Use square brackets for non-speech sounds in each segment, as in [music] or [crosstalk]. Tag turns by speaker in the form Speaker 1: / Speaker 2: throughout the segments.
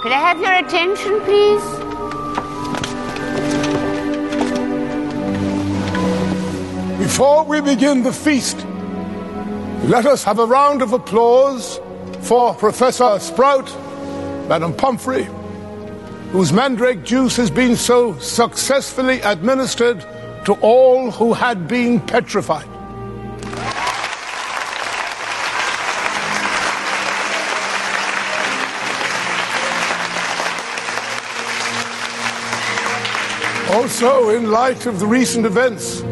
Speaker 1: Could I have your attention, please?
Speaker 2: Before we begin the feast, let us have a round of applause for Professor Sprout, Madam Pomfrey, whose mandrake juice has been so successfully administered to all who had been petrified. Also, in light of the recent events,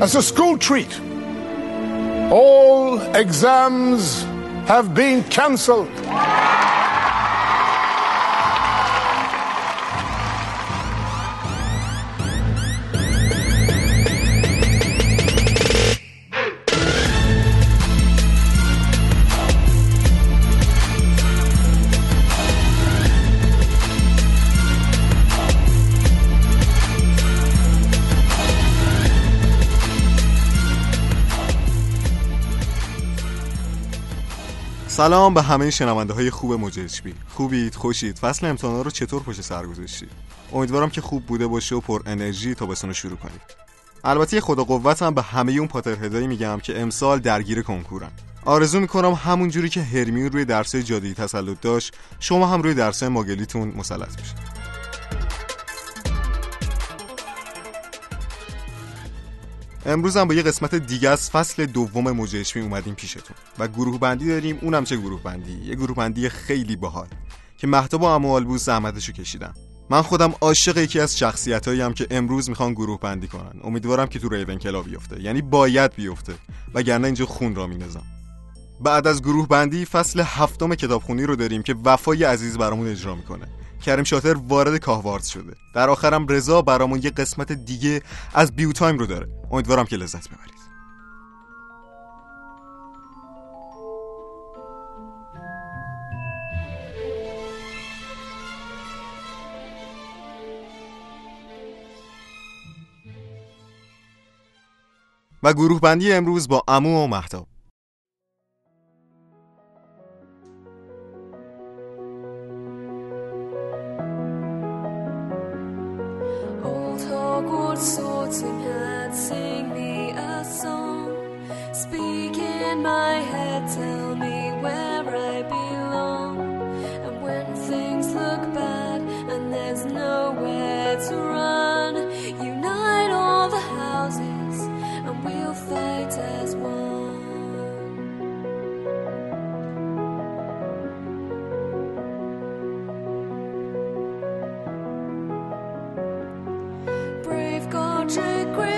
Speaker 2: as a school treat, all exams have been cancelled.
Speaker 3: سلام به همه شنونده های خوب موجچبی خوبید؟ خوشید؟ فصل امتحانا رو چطور پشت سر گذاشتید امیدوارم که خوب بوده باشه و پر انرژی تا بسون شروع کنید. البته خدا قوتم به همه اون پاترهدایی میگم که امسال درگیر کنکورن. آرزو می‌کنم همون جوری که هرمیون روی درسای جادویی تسلط داشت شما هم روی درسای ماگلیتون مسلط بشید. امروز هم با یه قسمت دیگه از فصل دوم موجه اومدیم پیشتون. و گروه بندی داریم اونم چه گروه بندی یه گروه بندی خیلی باحال که مهتاب و اموال بود زحمتشو کشیدم من خودم عاشق یکی از شخصیتایی هم که امروز می‌خوان گروه بندی کنن. امیدوارم که تو ریون کلا بیفته. یعنی باید بیفته. وگرنه اینجا خون را مینزم بعد از گروه بندی فصل هفتم کتابخونی رو داریم که وفای عزیز برامون اجرا می‌کنه. کریم شاتر وارد کاهوارد شده. در آخرم رضا برامون یه قسمت دیگه از بیو تایم رو داره. امیدوارم که لذت ببرید. و گروه بندی امروز با امو و محتاب
Speaker 4: Sorting hat, sing me a song. Speak in my head, tell 追归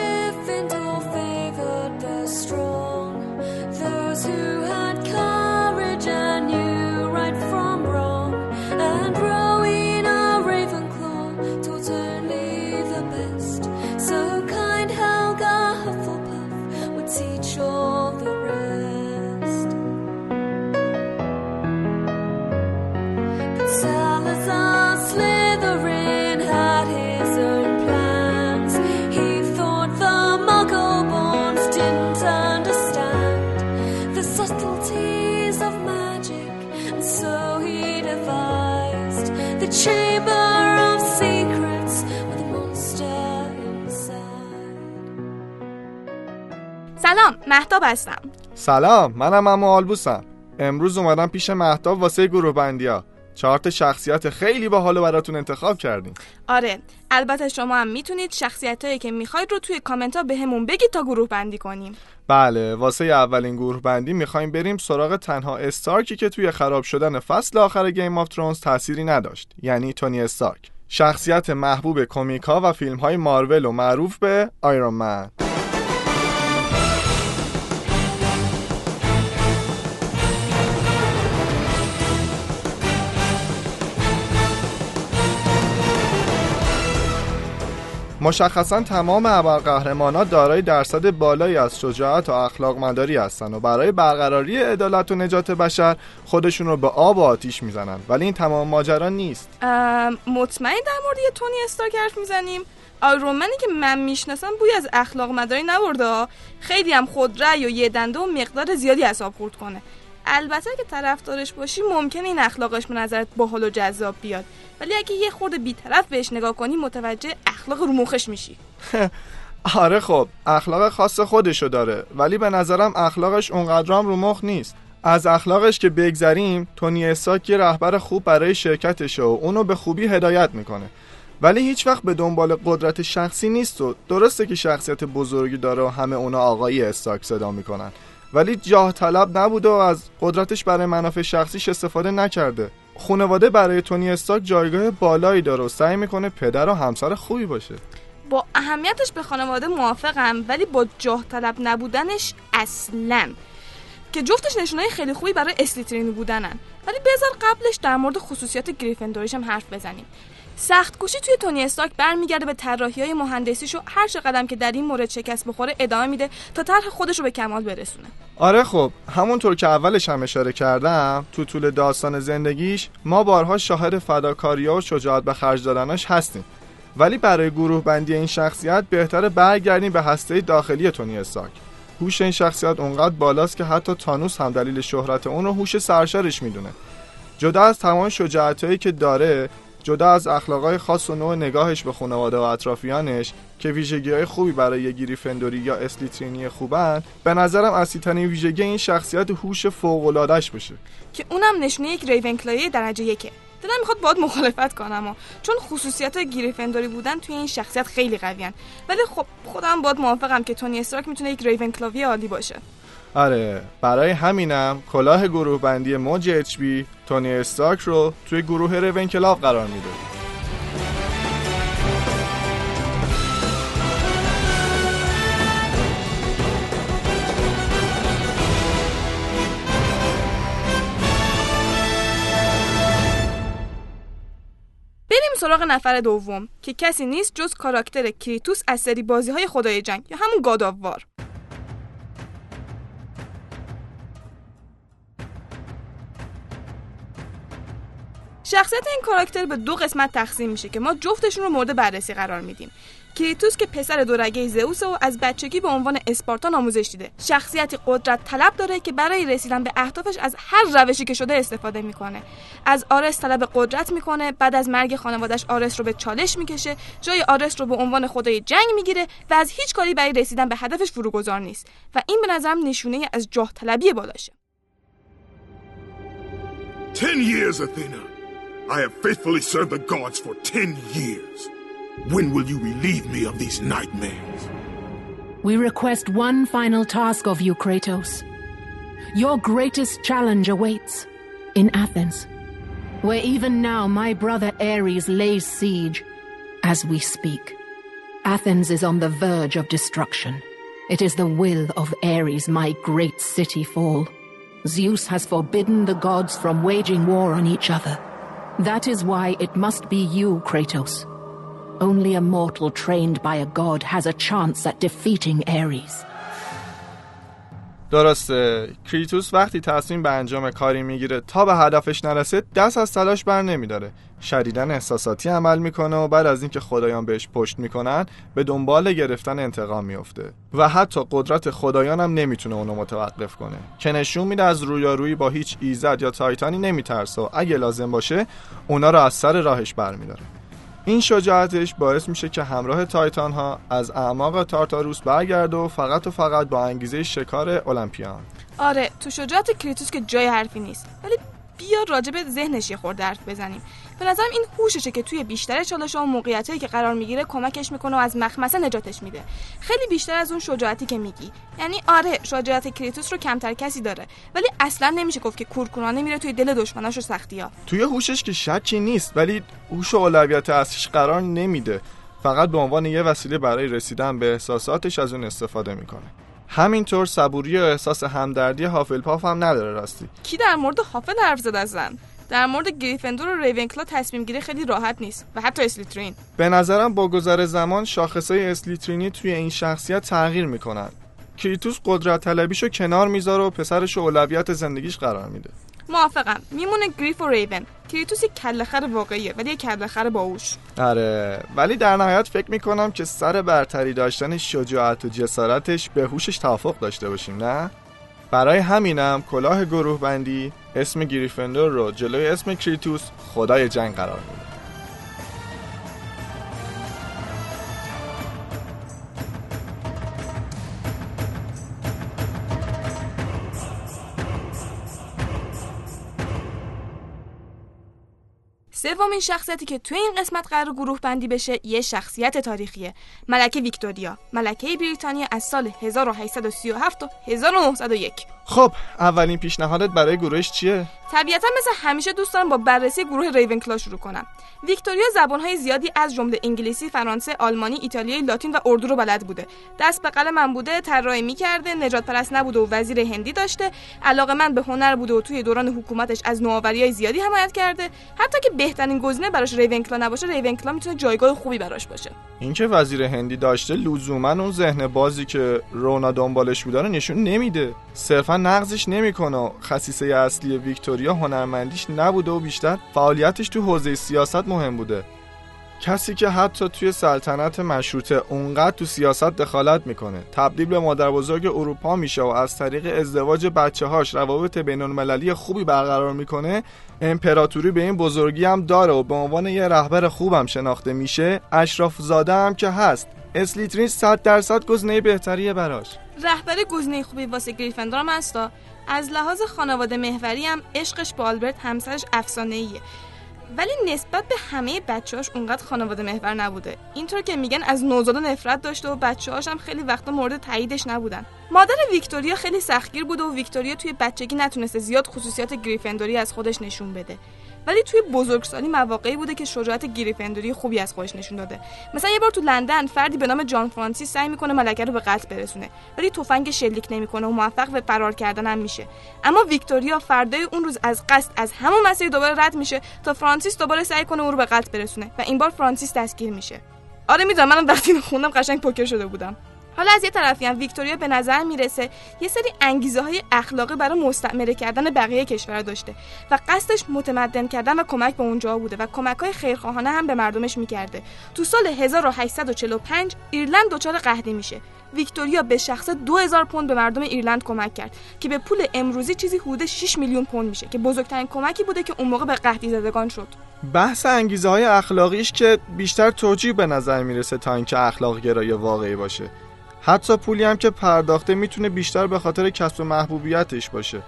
Speaker 5: سلام مهتاب هستم.
Speaker 6: سلام منم اما آلبوسم. امروز اومدم پیش مهتاب واسه گروه بندیا چهار تا شخصیت خیلی باحالو براتون انتخاب کردیم.
Speaker 5: آره البته شما هم می‌تونید شخصیت هایی که می‌خواید رو توی کامنت ها بهمون بگید تا گروه بندی کنیم.
Speaker 6: بله واسه اولین گروه بندی می‌خوایم بریم سراغ تنها استارکی که توی خراب شدن فصل آخر Game of Thrones تأثیری نداشت یعنی تونی استارک. شخصیت محبوب کمیک ها و فیلم های مارول و معروف به Iron Man مشخصا تمام ابرقهرمان‌ها دارای درصد بالایی از شجاعت و اخلاق مداری هستن و برای برقراری عدالت و نجات بشر خودشون رو به آب و آتیش می‌زنن. ولی این تمام ماجرا نیست.
Speaker 5: مطمئن در مورد یه تونی استارک حرف می‌زنیم. آیرونمنی که من می‌شناسم بوی از اخلاق مداری نبرده. خیلی هم خود رأی و یه دنده و مقدار زیادی حساب خورد کنه. البته که طرفدارش باشی ممکنه این اخلاقش به نظرت باحال و جذاب بیاد. ولی اگه یه خورده بیطرف بهش نگاه کنی متوجه اخلاق رو مخش میشی. [laughs]
Speaker 6: آره خب اخلاق خاص خودشو داره ولی به نظرم اخلاقش اونقدرام رو مخ نیست. از اخلاقش که بگذریم تونی استاک یه رهبر خوب برای شرکتشه و اونو به خوبی هدایت می‌کنه. ولی هیچ وقت به دنبال قدرت شخصی نیست و درسته که شخصیت بزرگی داره و همه اونا آقای استاک صدا می‌کنن. ولی جاه طلب نبوده و از قدرتش برای منافع شخصیش استفاده نکرده. خانواده برای تونی استاک جایگاه بالایی داره و سعی می‌کنه پدر و همسر خوبی باشه.
Speaker 5: با اهمیتش به خانواده موافقم ولی با جاه طلب نبودنش اصلا. که جفتش نشونای خیلی خوبی برای اسلیترینی بودنن. ولی بذار قبلش در مورد خصوصیات گریفندوریش هم حرف بزنیم. سخت کوشی توی تونی استاک برمیگرده به طراحی های مهندسیش و هر چقدر که در این مورد شکست بخوره ادامه میده تا طرح خودش رو به کمال برسونه.
Speaker 6: آره خب همونطور که اولش هم اشاره کردم تو طول داستان زندگیش ما بارها شاهد فداکاری و شجاعت به خرج دادنش هستیم. ولی برای گروه بندی این شخصیت بهتره برگردیم به هسته داخلی تونی استاک. هوش این شخصیت اونقدر بالاست که حتی تانوس هم دلیل شهرت اون رو هوش سرشارش می‌دونه. جدا از تمام شجاعتهایی که داره جدا از اخلاقای خاص و نوع نگاهش به خانواده و اطرافیانش که ویژگی های خوبی برای یه گریفندوری یا اسلیترینی خوبن به نظرم اصلیترین ویژگی این شخصیت هوش فوق‌العاده‌اش باشه.
Speaker 5: که اونم نشونه یک ریونکلایی درجه یکه. دلم می‌خواد باید مخالفت کنم چون خصوصیت گریفندوری بودن توی این شخصیت خیلی قویان ولی خب خودم باید موافقم که تونی استراک می‌تونه یک ریونکلاوی عالی باشه.
Speaker 6: آره برای همینم کلاه گروه بندی موج HP تونی استاک رو توی گروه ریونکلاو قرار میده.
Speaker 5: سراغ نفر دوم که کسی نیست جز کاراکتر کریتوس از سری بازی های خدای جنگ یا همون گاداوار شخصیت این کاراکتر به دو قسمت تقسیم میشه که ما جفتشون رو مورد بررسی قرار میدیم. کریتوس که پسر دورگه زئوس و از بچگی به عنوان اسپارتان آموزش دیده شخصیتی قدرت طلب داره که برای رسیدن به اهدافش از هر روشی که شده استفاده می‌کنه از آرس طلب قدرت می‌کنه بعد از مرگ خانوادش آرس رو به چالش می‌کشه جای آرس رو به عنوان خدای جنگ می‌گیره و از هیچ کاری برای رسیدن به هدفش فروگذار نیست و این به نظرم نشونه از جاه طلبی بالاشه
Speaker 7: years, Athena. I have faithfully served the gods for ten years. When will you relieve me of these nightmares?
Speaker 8: We request one final task of you, Kratos. Your greatest challenge awaits in Athens, where even now my brother Ares lays siege as we speak. Athens is on the verge of destruction. It is the will of Ares my great city fall. Zeus has forbidden the gods from waging war on each other. That is why it must be you, Kratos. Only a mortal trained by a god has a chance at defeating Ares.
Speaker 6: درسته. کریتوس وقتی تصمیم به انجام کاری می‌گیره تا به هدفش نرسه دست از تلاش بر نمیداره. شدیدن احساساتی عمل می‌کنه و بعد از اینکه خدایان بهش پشت می‌کنن به دنبال گرفتن انتقام میفته و حتی قدرت خدایان هم نمی‌تونه اونو متوقف کنه. که نشون میده از رویارویی با هیچ ایزد یا تایتانی نمیترسه و اگه لازم باشه اونا رو از سر راهش برمیداره. این شجاعتش باعث میشه که همراه تایتان ها از اعماق تارتاروس برگرده و فقط و فقط با انگیزه شکار المپیان
Speaker 5: آره تو شجاعت کریتوس که جای حرفی نیست. ولی بیا راجع به ذهنش یه خورده حرف بزنیم. به نظرم این هوششه که توی بیشتر چالش و موقعیتایی که قرار می‌گیره کمکش می‌کنه و از مخمسه نجاتش میده. خیلی بیشتر از اون شجاعتی که میگی. یعنی آره شجاعت کریتوس رو کمتر کسی داره ولی اصلا نمیشه گفت که کورکورانه میره توی دل دشمناش و سختی ها
Speaker 6: توی هوشش که شکی نیست ولی هوش و اولویت اصلیش قرار نمیده. فقط به عنوان یه وسیله برای رسیدن به احساساتش از اون استفاده می‌کنه. همینطور صبوری و احساس همدردی هافلپاف هم نداره راستی.
Speaker 5: کی در مورد هافل حرف زد ازن در مورد گریفندور و ریونکلا تصمیم گیری خیلی راحت نیست و حتی اسلیترین.
Speaker 6: به نظرم با گذر زمان شاخصای اسلیترینی توی این شخصیت تغییر می‌کنن. کریتوس قدرت طلبیشو کنار می‌ذاره و پسرش اولویت زندگیش قرار میده.
Speaker 5: موافقم. میمونه گریف و ریون کریتوس یک کلهخر واقعیه ولی یک کلهخر باهوش.
Speaker 6: آره ولی در نهایت فکر می‌کنم که سر برتری داشتن شجاعت و جسارتش به هوشش توافق داشته باشیم نه؟ برای همینم کلاه گروه بندی اسم گریفندور رو جلوی اسم کریتوس خدای جنگ قرار میده.
Speaker 5: سومین شخصیتی که توی این قسمت قرار گروه بندی بشه یه شخصیت تاریخیه. ملکه ویکتوریا. ملکه بریتانیا از سال 1837 تا 1901
Speaker 6: خب اولین پیشنهادت برای گروهش چیه؟
Speaker 5: طبیعتا مثل همیشه دوست دارم با بررسی گروه ریونکلا شروع کنم. ویکتوریا زبانهای زیادی از جمله انگلیسی فرانسه آلمانی ایتالیایی لاتین و اردو رو بلد بوده. دست به قلم من بوده طراحی می‌کرده نجات پرست نبوده و وزیر هندی داشته. علاقه من به هنر بوده و توی دوران حکومتش از نوآوری‌های زیادی حمایت کرده. حتی که بهترین گزینه براش ریونکلا نباشه ریونکلا می‌تونه جایگاه خوبی براش باشه.
Speaker 6: اینکه وزیر هندی داشته لزوما اون ذهن بازی که رونا دنبالش بوده رو نشون نمیده. صرفا نقضش نمی‌کنه. خصیصه اصلی ویکتوریا هنرمندیش نبوده و بیشتر فعالیتش تو حوزه سیاست مهم بوده. کسی که حتی توی سلطنت مشروطه اونقدر تو سیاست دخالت می‌کنه. تبدیل به مادر بزرگ اروپا میشه و از طریق ازدواج بچه هاش روابط بین المللی خوبی برقرار می‌کنه امپراتوری به این بزرگی هم داره و به عنوان یه رهبر خوبم شناخته میشه اشراف زاده هم که هست. اسلیترین 100 درصد گزینه بهتریه براش.
Speaker 5: رهبر گزینه خوبی واسه گریفندور هم هستا از لحاظ خانواده محوری هم عشقش با آلبرت همسرش افسانه ولی نسبت به همه بچه‌هاش اونقدر خانواده محور نبوده. اینطور که میگن از نوزادا نفرت داشته و بچه‌هاش هم خیلی وقتا مورد تاییدش نبودن. مادر ویکتوریا خیلی سختگیر بوده و ویکتوریا توی بچگی نتونسته زیاد خصوصیات گریفندوری از خودش نشون بده. ولی توی بزرگسالی مواقعی بوده که شجاعت گریفندوری خوبی از خودش نشون داده. مثلا یه بار تو لندن فردی به نام جان فرانسیس سعی می‌کنه ملکه رو به قتل برسونه ولی تفنگ شلیک نمی‌کنه و موفق به فرار کردن هم میشه. اما ویکتوریا فردای اون روز از قصد از همون مسیر دوباره رد میشه تا فرانسیس دوباره سعی کنه او رو به قتل برسونه و این بار فرانسیس دستگیر میشه. آره می‌دونم منم وقتی خوندم قشنگ پوکر شده بودم. حالا از یه طرفی هم ویکتوریا به نظر می‌رسه یه سری انگیزه های اخلاقی برای مستعمره کردن بقیه کشور داشته و قصدش متمدن کردن و کمک به اونجا بوده و کمک های خیرخواهانه هم به مردمش می‌کرده. تو سال 1845 ایرلند دچار قحطی میشه. ویکتوریا به شخص 2000 پوند به مردم ایرلند کمک کرد که به پول امروزی چیزی حدود 6 میلیون پوند میشه که بزرگترین کمکی بوده که اون موقع به قحطی زدگان شد.
Speaker 6: بحث انگیزه های اخلاقیش که بیشتر توجیه به نظر می‌رسه تا اینکه اخلاق گرای واقعی باشه. حتی پولی هم که پرداخته می‌تونه بیشتر به خاطر کسب محبوبیتش باشه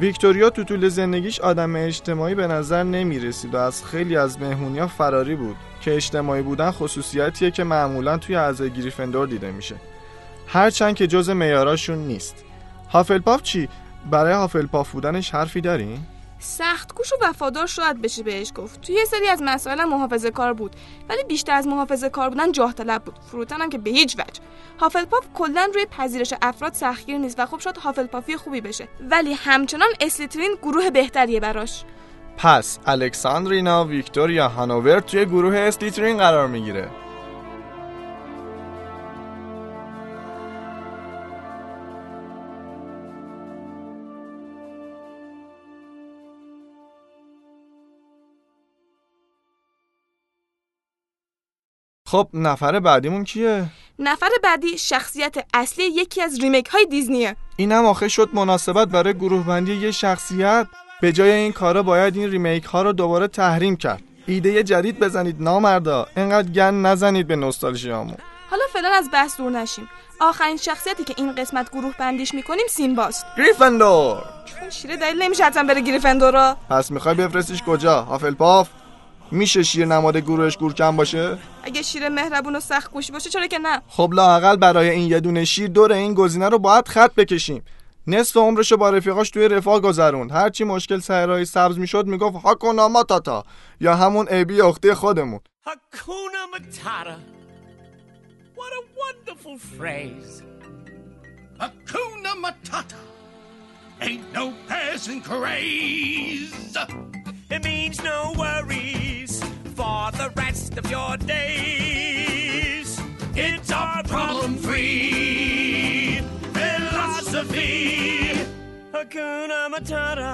Speaker 6: ویکتوریا تو طول زندگیش آدم اجتماعی به نظر نمی رسید و از خیلی از مهمونیا فراری بود که اجتماعی بودن خصوصیتیه که معمولا توی اعضای گریفندور دیده میشه هرچند که جز میاراشون نیست هافلپاف چی؟ برای هافلپاف بودنش حرفی داری؟
Speaker 5: سخت کوش و وفادار شاید بشه بهش گفت. توی یه سری از مسائل محافظه کار بود ولی بیشتر از محافظه کار بودن جاه طلب بود. فروتن هم که به هیچ وجه. هافلپاف کلا روی پذیرش افراد سختگیر نیست و خب شاید هافلپافی خوبی بشه. ولی همچنان اسلیترین گروه بهتریه براش.
Speaker 6: پس الکساندرینا ویکتوریا هانوور توی گروه اسلیترین قرار می‌گیره. خب نفر بعدیمون کیه؟
Speaker 5: نفر بعدی شخصیت اصلی یکی از remake های دیزنیه.
Speaker 6: اینم آخه شد مناسبت برای گروه بندی یه شخصیت. به جای این کارا باید این remake ها رو دوباره تحریم کرد. ایده جدید بزنید نامردا. اینقدر گند نزنید به نوستالژیامون.
Speaker 5: حالا فعلا از بحث دور نشیم. آخرین شخصیتی که این قسمت گروه بندیش می‌کنیم سیمباست.
Speaker 6: گریفندور!
Speaker 5: چون شیره دلیل نمیشه حتما بره گریفندورا.
Speaker 6: پس می‌خوای بفرستیش کجا؟ هافلپاف میشه شیر نماد گروهش گورکم باشه
Speaker 5: اگه شیر مهربون و سخت گوشی باشه چرا که نه
Speaker 6: خب لاقل برای این یه دونه شیر دور این گزینه رو باید خط بکشیم نصف عمرشو با رفیقاش توی رفاه گذروند هرچی مشکل صحرای سبز می‌شد می‌گفت هاکونا ماتاتا یا همون ابی اخته خودمون
Speaker 9: Hakuna Matata. What a wonderful phrase.
Speaker 7: Hakuna Matata. Ain't no passing craze.
Speaker 9: It means no rest of your days. It's our problem free. Philosophy. Hakuna Matata.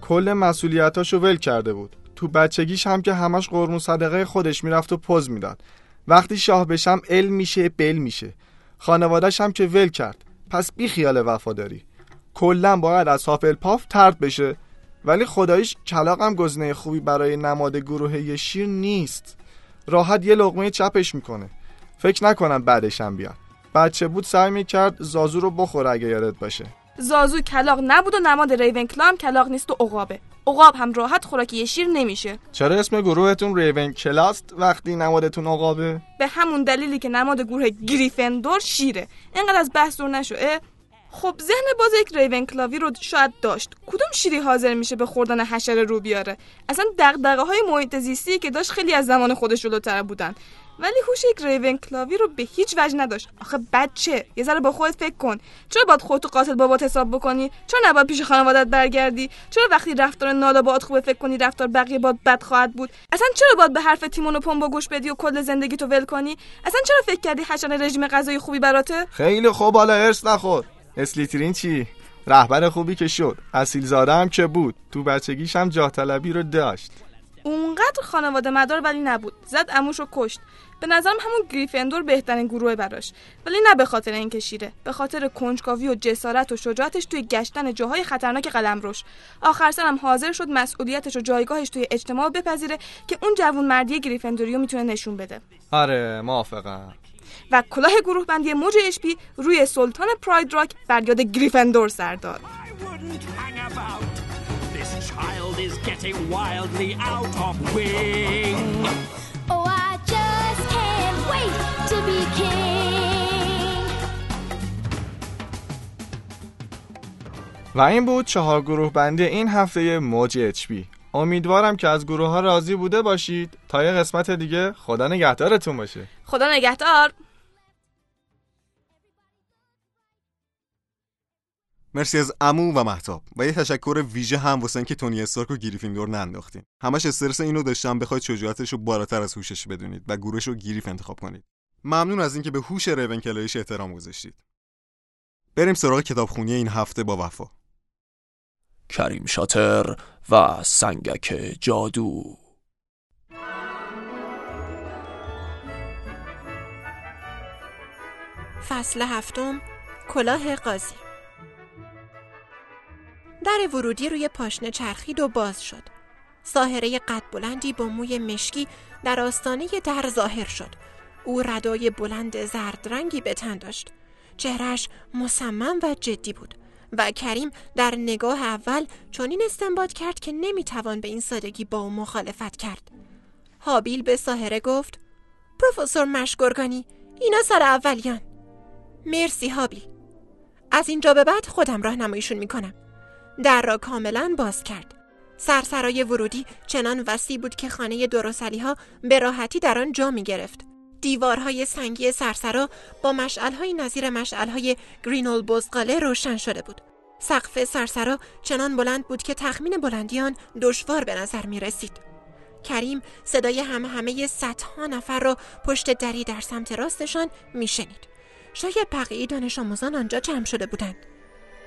Speaker 6: کل مسئولیتاشو ول کرده بود. تو بچگیش هم که همش قرمون صدقه خودش می‌رفت و پوز می‌داد. وقتی شاه بشم ال میشه بل میشه. خانوادش هم که ول کرد. پس بی خیال وفاداری. کلا باید از هافلپاف ترد بشه. ولی خداییش کلاق هم گزینه خوبی برای نماد گروه یه شیر نیست. راحت یه لقمه چپش می‌کنه. فکر نکنم بعدش هم بیاد. بچه بود سعی می‌کرد زازو رو بخوره اگه یادت باشه.
Speaker 5: زازو کلاق نبود و نماد ریون هم کلاق نیست و عقابه. عقاب هم راحت خوراکی شیر نمیشه.
Speaker 6: چرا اسم گروهتون ریون کلاست وقتی نمادتون عقابه؟
Speaker 5: به همون دلیلی که نماد گروه گریفندور شیره. اینقدر از بحث دور نشو؟ خب ذهن باز یک ریون کلاوی رو شاید داشت. کدوم شیری حاضر میشه به خوردن حشره رو بیاره؟ اصلا دغدغه های محیط زیستی که داشت خیلی از زمان خودش جلوتر بودن. ولی هوش یک ریون کلاوی رو به هیچ وجه نداشت. آخه بچه یه ذره با خودت فکر کن. چرا باید خودتو قاتل بابات حساب بکنی؟ چرا نباید پیش خانوادت برگردی؟ چرا وقتی رفتار نالا باهات خوبه فکر کنی رفتار بقیه باید بد خواهد بود؟ اصلا چرا باید به حرف تیمون و پمبا گوش بدی و کل زندگی تو ول کنی؟ اصلا چرا فکر کردی حشره رژیم غذایی خوبی براته؟
Speaker 6: خیلی خوب حالا ارس نخور. اسلیترین چی؟ رهبر خوبی که شد. اصیل زاده هم که بود. تو بچگیش هم جاه طلبی رو داشت.
Speaker 5: اونقدر خانواده مدار ولی نبود. زد اموش رو کشت. به نظرم همون گریفندور بهترین گروه براش. ولی نه به خاطر اینکه شیره. به خاطر کنجکاوی و جسارت و شجاعتش توی گشتن جاهای خطرناک قلمروش آخر سرم حاضر شد مسئولیتش و جایگاهش توی اجتماع بپذیره که اون جوون مردی گریفندوری رو می‌تونه نشون بده.
Speaker 6: آره موافقم.
Speaker 5: و کلاه گروه بندی موج اشپی روی سلطان پراید راک بر یاد گریفندور سر داد.
Speaker 4: Oh.
Speaker 6: و این بود چهار گروه بندی این هفته موج اچ امیدوارم که از گروه ها راضی بوده باشید. تا یه قسمت دیگه خدا نگهدارتون باشه.
Speaker 5: خدا نگهدار.
Speaker 3: مرسی از امو و محتاب و یه تشکر ویژه هم واسه اینکه تونی استارک و گریفیندور ننداختین. همش استرس اینو داشتم بخواید شجاعتش رو بالاتر از هوشش بدونید و گروهش رو گریف انتخاب کنید. ممنون از اینکه به هوش ریونکلایش احترام گذاشتید. بریم سراغ کتابخونی این هفته با وفا.
Speaker 10: کریم شاتر و سنگک جادو.
Speaker 11: فصل هفتم کلاه قاضی. در ورودی روی پاشنه چرخید و باز شد. ساهره قد بلندی با موی مشکی در آستانه در ظاهر شد. او ردای بلند زرد رنگی به تن داشت. چهرش مصمم و جدی بود و کریم در نگاه اول چنین استنباط کرد که نمی‌توان به این سادگی با او مخالفت کرد. هابیل به ساهره گفت پروفسور مشگرگانی اینا سر اولیان. مرسی هابیل. از اینجا به بعد خودم راهنماییشون می‌کنم. در را کاملا باز کرد سرسرای ورودی چنان وسیع بود که خانه دروسلی ها به راحتی در آن جا می گرفت. دیوارهای سنگی سرسرا با مشعلهای نظیر مشعلهای گرینول بزغاله روشن شده بود. سقف سرسرا چنان بلند بود که تخمین بلندی آن دشوار به نظر می رسید. کریم صدای هم همه صدها نفر را پشت دری در سمت راستشان می شنید. شاید بقیه دانش آموزان آنجا جمع شده بودند.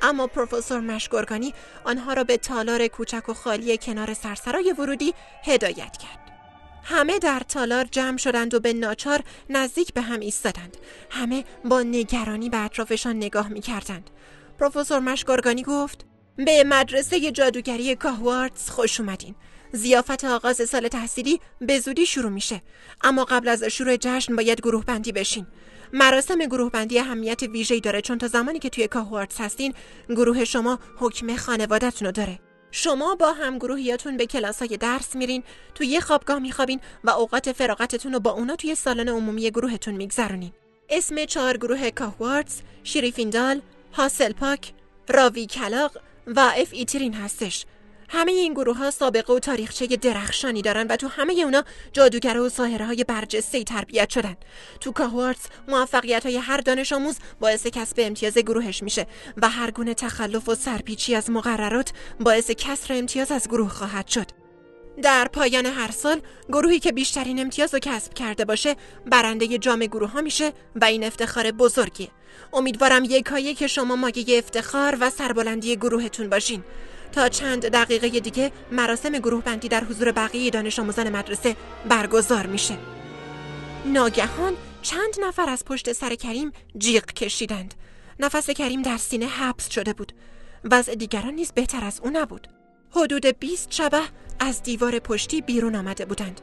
Speaker 11: اما پروفسور مشگرگانی آنها را به تالار کوچک و خالی کنار سرسرای ورودی هدایت کرد. همه در تالار جمع شدند و به ناچار نزدیک به هم ایستادند. همه با نگرانی به اطرافشان نگاه می کردند. پروفسور مشگرگانی گفت به مدرسه جادوگری کاهواردز خوش اومدین. زیافت آغاز سال تحصیلی به زودی شروع میشه اما قبل از شروع جشن باید گروه بندی بشین مراسم گروه بندی اهمیت ویژه‌ای داره چون تا زمانی که توی کاهواردز هستین گروه شما حکم خانوادتون رو داره. شما با هم گروهیاتون به کلاس های درس میرین توی یه خوابگاه میخوابین و اوقات فراغتتون رو با اونا توی سالن عمومی گروهتون میگذرونین. اسم چهار گروه کاهواردز شریفیندال هاسلپاک راوی کلاق و اف ایترین هستش. همه این گروه ها سابقه و تاریخچه درخشانی دارن و تو همه اونا جادوگر و ساهره های برجسته تربیت شدن. تو کاهوارتس موفقیت های هر دانش آموز باعث کسب امتیاز گروهش میشه و هر گونه تخلف و سرپیچی از مقررات باعث کسر امتیاز از گروه خواهد شد. در پایان هر سال گروهی که بیشترین امتیاز رو کسب کرده باشه برنده جام گروه ها میشه و این افتخار بزرگیه. امیدوارم یکایی که شما مایه افتخار و سربلندی گروهتون باشین. تا چند دقیقه دیگه مراسم گروه بندی در حضور بقیه دانش آموزان مدرسه برگزار میشه. ناگهان چند نفر از پشت سر کریم جیغ کشیدند. نفس کریم در سینه حبس شده بود. وضع دیگران نیز بهتر از او نبود. حدود 20 شبه از دیوار پشتی بیرون آمده بودند.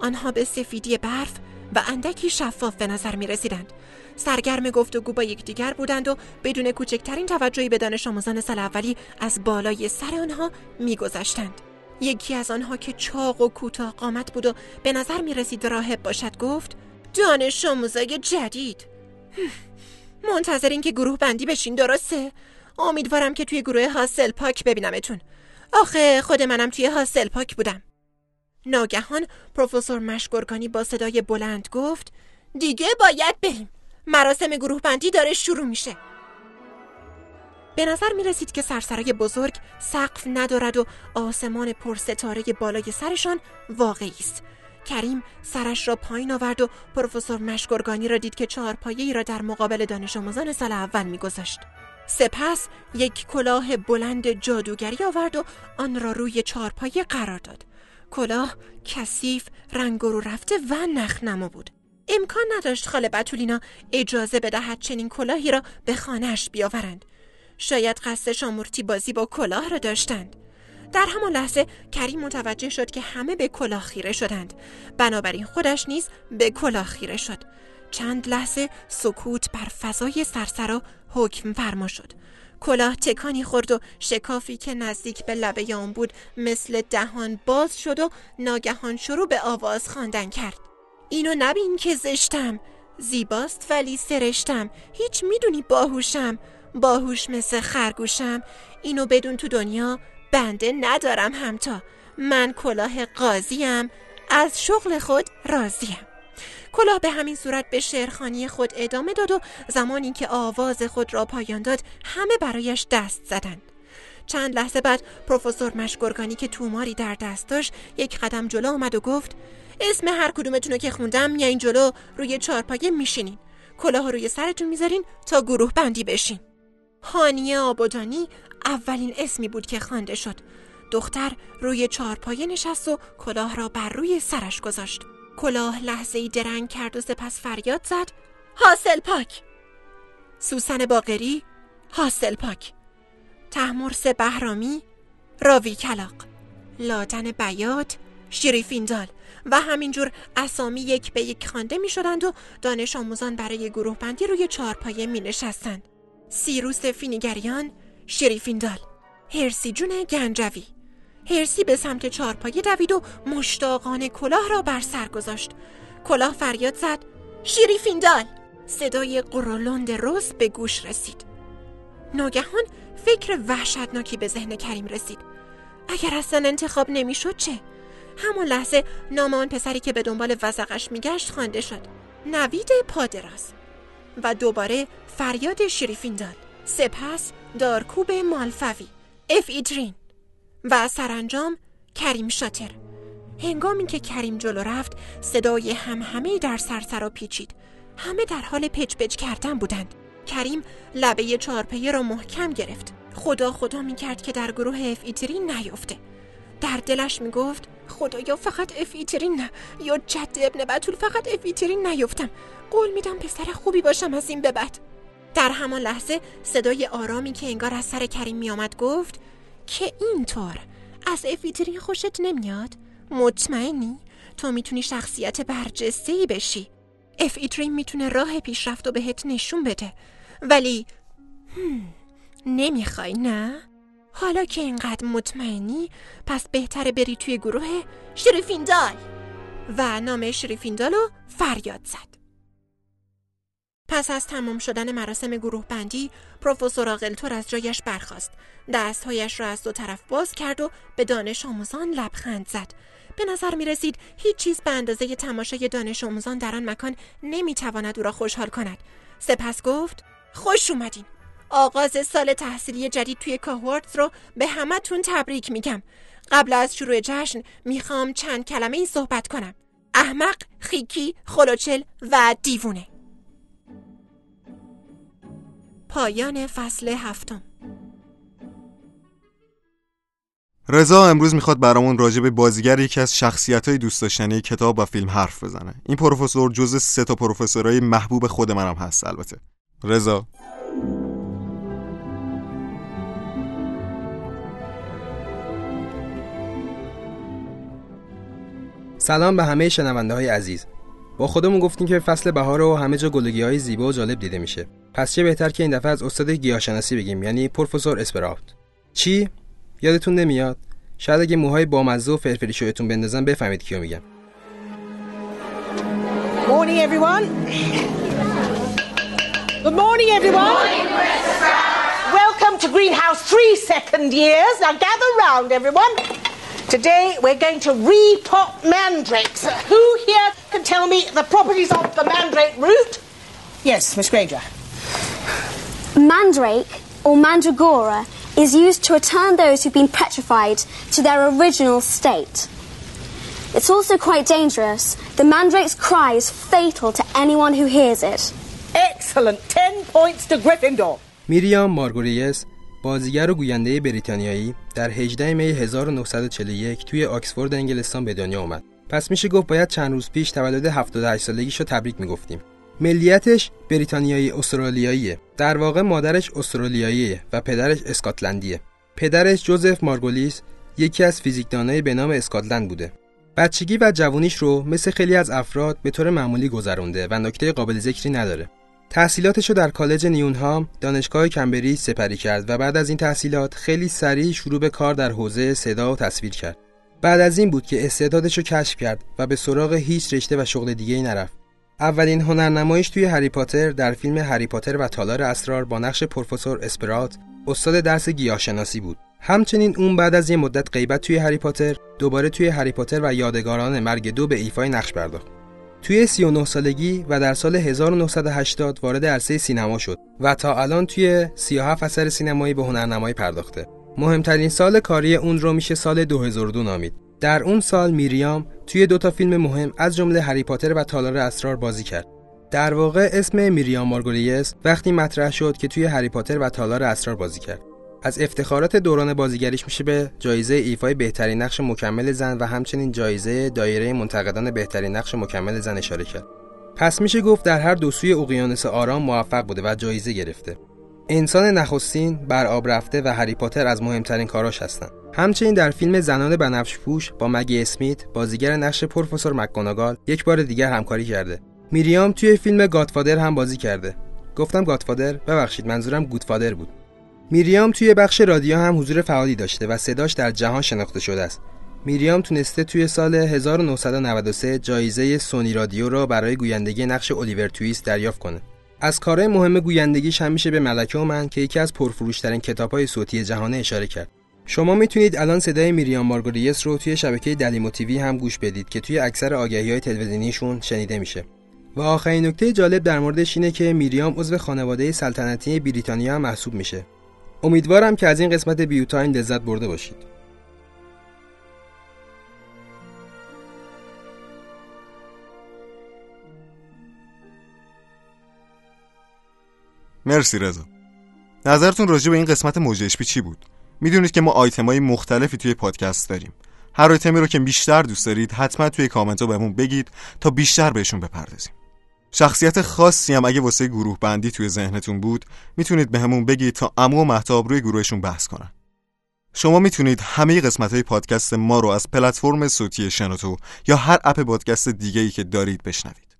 Speaker 11: آنها به سفیدی برف و اندکی شفاف به نظر می رسیدند سرگرم گفتگو با یکدیگر بودند و بدون کوچکترین توجهی به دانش آموزان سال اولی از بالای سر آنها میگذشتند. یکی از آنها که چاق و کوتاه قامت بود و به نظر می رسید راهب باشد گفت دانش آموزای جدید. [laughs] منتظرین که گروه بندی بشین درسته؟ امیدوارم که توی گروه هاسل پاک ببینمتون. آخه خود منم توی هاسل پاک بودم. ناگهان پروفسور مشگرگانی با صدای بلند گفت دیگه باید بریم. مراسم گروه بندی داره شروع میشه به نظر می رسید که سرسرای بزرگ سقف ندارد و آسمان پرستاره بالای سرشان واقعی است کریم سرش را پایین آورد و پروفسور مشگرگانی را دید که چهارپایه را در مقابل دانش آموزان سال اول میگذاشت. سپس یک کلاه بلند جادوگری آورد و آن را روی چهارپایه قرار داد. کلاه کثیف، رنگ رو رفته و نخنما بود. امکان نداشت خاله بتولینا اجازه بدهد چنین کلاهی را به خانهش بیاورند. شاید قصد شامورتی بازی با کلاه را داشتند. در همان لحظه کریم متوجه شد که همه به کلاه خیره شدند بنابراین خودش نیز به کلاه خیره شد چند لحظه سکوت بر فضای سرسرا حکم فرما شد کلاه تکانی خورد و شکافی که نزدیک به لبه آن بود مثل دهان باز شد و ناگهان شروع به آواز خواندن کرد اینو نبین که زشتم. زیباست ولی سرشتم. هیچ می‌دونی باهوشم. باهوش مثل خرگوشم. اینو بدون تو دنیا بنده ندارم همتا. من کلاه قاضیم. از شغل خود راضیم. کلاه به همین صورت به شعرخانی خود ادامه داد و زمانی که آواز خود را پایان داد همه برایش دست زدند چند لحظه بعد پروفسور مشگرگانی که توماری در دست داشت یک قدم جلو آمد و گفت اسم هر کدومتون رو که خوندم یا این جلو روی چارپایه میشینین. کلاه روی سرتون می‌ذارین تا گروه بندی بشین. هانیه آبادانی اولین اسمی بود که خوانده شد. دختر روی چارپایه نشست و کلاه را بر روی سرش گذاشت. کلاه لحظه ای درنگ کرد و سپس فریاد زد حاصل پاک. سوسن باقری حاصل پاک. تحمرس بهرامی راوی کلاق. لادن بیات شریفیندال و همینجور اسامی یک به یک خوانده می شدند و دانش آموزان برای گروه بندی روی چارپایه می نشستند. سیروس فینیگریان شریفیندال هرسی جون گنجوی. هرسی به سمت چارپایه دوید و مشتاقانه کلاه را بر سر گذاشت. کلاه فریاد زد شریفیندال صدای قرولند روز به گوش رسید. ناگهان فکر وحشتناکی به ذهن کریم رسید. اگر اصلا انتخاب نمی‌شد چه؟ همون لحظه نام آن پسری که به دنبال وزقش میگشت خوانده شد. نوید پادراز. و دوباره فریاد شریفیندال سپس دارکوب مالفوی اف ایدرین و سرانجام کریم شاتر. هنگامی که کریم جلو رفت صدای همهمه در سرسرا پیچید. همه در حال پچ پچ کردن بودند. کریم لبه چارپایه را محکم گرفت. خدا خدا می کرد که در گروه اف ایترین نیفته در دلش می گفت خدایا فقط اف ایترین نه یا جد ابن بطول فقط اف ایترین نیفتم قول میدم پسر خوبی باشم از این به بعد در همان لحظه صدای آرامی که انگار از سر کریم میآمد گفت که اینطور از افیترین خوشت نمیاد؟ مطمئنی؟ تو می‌تونی شخصیت برجسته ای بشی افیترین می‌تونه راه پیشرفت و بهت نشون بده ولی نمی‌خوای نه؟ حالا که اینقدر مطمئنی پس بهتره بری توی گروه شریفیندال. و نام شریفیندال رو فریاد زد. پس از تمام شدن مراسم گروه بندی پروفسور آقلتور از جایش برخاست. دستهایش را از دو طرف باز کرد و به دانش آموزان لبخند زد. به نظر می رسید هیچ چیز به اندازه تماشای دانش آموزان در آن مکان نمی تواند او را خوشحال کند. سپس گفت خوش اومدین. آغاز سال تحصیلی جدید توی کاهوردز رو به همتون تبریک میگم. قبل از شروع جشن می‌خوام چند کلمه ای صحبت کنم. احمق، خیکی، خلوچل و دیوونه. پایان فصل هفتم.
Speaker 3: رضا امروز می‌خواد برامون راجع به بازیگر یکی از شخصیت های دوست داشتنی کتاب و فیلم حرف بزنه. این پروفسور جز سه تا پروفسورای محبوب خود منم هست البته. رضا.
Speaker 12: سلام به همه شنونده های عزیز با خودمون گفتیم که فصل بهار و همه جا گلگی های زیبا و جالب دیده میشه پس چه بهتر که این دفعه از استاد گیاهشناسی بگیم یعنی پروفسور اسپراوت چی یادتون نمیاد شاید اگه موهای بامزه و فرفری شویتون بندازن بفهمید کیو میگم
Speaker 13: Morning, everyone. Good morning, everyone. Welcome to Greenhouse Three Second Years. Now gather round, everyone. Today we're going to repot mandrakes. Who here can tell me the properties of the mandrake root? Yes, Miss Granger.
Speaker 14: Mandrake, or mandragora, is used to return those who've been petrified to their original state. It's also quite dangerous. The mandrake's cry is fatal to anyone who hears it.
Speaker 13: Excellent. Ten points to Gryffindor.
Speaker 12: Miriam Margulies بازیگر و گوینده بریتانیایی در 18 می 1941 توی آکسفورد انگلستان به دنیا آمد. پس میشه گفت باید چند روز پیش تولد 78 سالگیشو تبریک می‌گفتیم. ملیتش بریتانیایی استرالیاییه. در واقع مادرش استرالیاییه و پدرش اسکاتلندیه. پدرش جوزف مارگولیس یکی از فیزیکدانای به نام اسکاتلند بوده. بچگی و جوونیش رو مثل خیلی از افراد به طور معمولی گذرونده و نکته قابل ذکری نداره. تحصیلاتش رو در کالج نیونهام دانشگاه کمبریج سپری کرد و بعد از این تحصیلات خیلی سریع شروع به کار در حوزه صدا و تصویر کرد. بعد از این بود که استعدادش رو کشف کرد و به سراغ هیچ رشته و شغل دیگه ای نرفت. اولین هنرنمایش توی هری پاتر در فیلم هری پاتر و تالار اسرار با نقش پروفسور اسپرات استاد درس گیاهشناسی بود. همچنین اون بعد از یه مدت غیبت توی هری پاتر دوباره توی هری پاتر و یادگاران مرگ دو به ایفای نقش پرداخت. توی 39 سالگی و در سال 1980 وارد عرصه سینما شد و تا الان توی 37 اثر سینمایی به هنرنمایی پرداخته. مهمترین سال کاری اون رو میشه سال 2002 نامید. در اون سال میریام توی دو تا فیلم مهم از جمله هری پاتر و تالار اسرار بازی کرد. در واقع اسم میریام مارگولیس وقتی مطرح شد که توی هری پاتر و تالار اسرار بازی کرد. از افتخارات دوران بازیگریش میشه به جایزه ایفای بهترین نقش مکمل زن و همچنین جایزه دایره منتقدان بهترین نقش مکمل زن اشاره کرد. پس میشه گفت در هر دو سوی اقیانوس آرام موفق بوده و جایزه گرفته. انسان نخستین بر آب رفته و هری پاتر از مهمترین کاراش هستن. همچنین در فیلم زنان بنفش پوش با مگی اسمیت بازیگر نقش پروفسور مکگوناگال یک بار دیگر همکاری کرده. میریام توی فیلم گاتفادر هم بازی کرده. گفتم گاتفادر ببخشید منظورم گودفادر بود. میریام توی بخش رادیو هم حضور فعالی داشته و صداش در جهان شناخته شده است. میریام تونسته توی سال 1993 جایزه سونی رادیو را برای گویندگی نقش الیور تویست دریافت کنه. از کارهای مهم گویندگیش هم میشه به ملکه و من که یکی از پرفروشترین کتاب‌های صوتی جهان اشاره کرد. شما می‌تونید الان صدای میریام مارگوریس رو توی شبکه دلیمو تیوی هم گوش بدید که توی اکثر آگهی‌های تلویزیونیشون شنیده میشه. و آخرین نکته جالب در موردش اینه که میریام عضو خانواده سلطنتی بریتانیا محسوب میشه. امیدوارم که از این قسمت بیو تایم لذت برده باشید.
Speaker 3: مرسی رضا. نظرتون راجع به این قسمت موج چی بود؟ می‌دونید که ما آیتمای مختلفی توی پادکست داریم. هر آیتمی رو که بیشتر دوست دارید حتما توی کامنت ها بهمون بگید تا بیشتر بهشون بپردازیم. شخصیت خاصی هم اگه واسه گروه بندی توی ذهنتون بود می‌تونید بهمون بگید تا امو و محتاب روی گروهشون بحث کنن. شما می‌تونید همه قسمت های پادکست ما رو از پلتفرم صوتی شنوتو یا هر اپ پادکست دیگه ای که دارید بشنوید.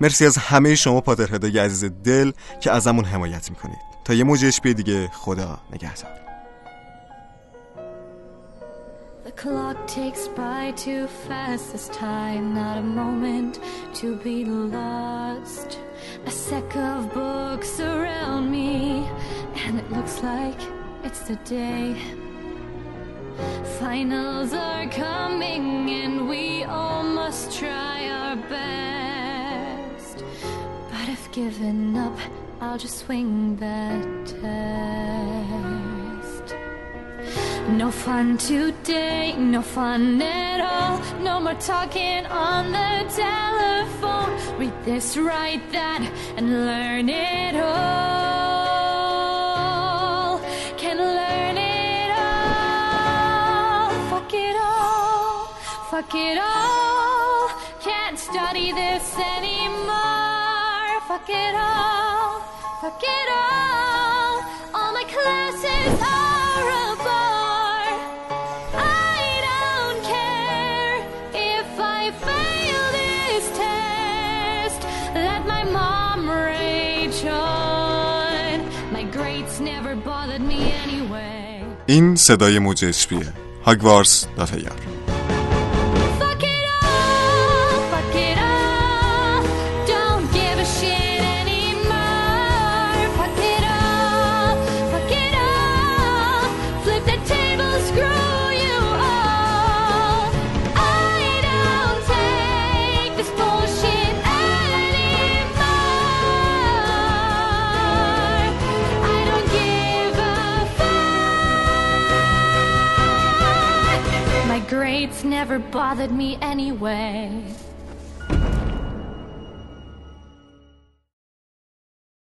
Speaker 3: مرسی از همه شما پاترهدای عزیز دل که ازمون حمایت می‌کنید. تا یه موج اشپی دیگه خدا نگهدار.
Speaker 15: The clock ticks by too fast this time, not a moment to be lost. A sack of books around me, and it looks like it's the day. Finals are coming, and we all must try our best. But if given up, I'll just swing that test. No fun today, no fun at all. No more talking on the telephone. Read this, write that, and learn it all. Can learn it all. Fuck it all, fuck it all. Can't study this anymore. Fuck it all, fuck it all. All my classes are این صدای موج اشبیه هاگوارس داتیار
Speaker 16: anyway.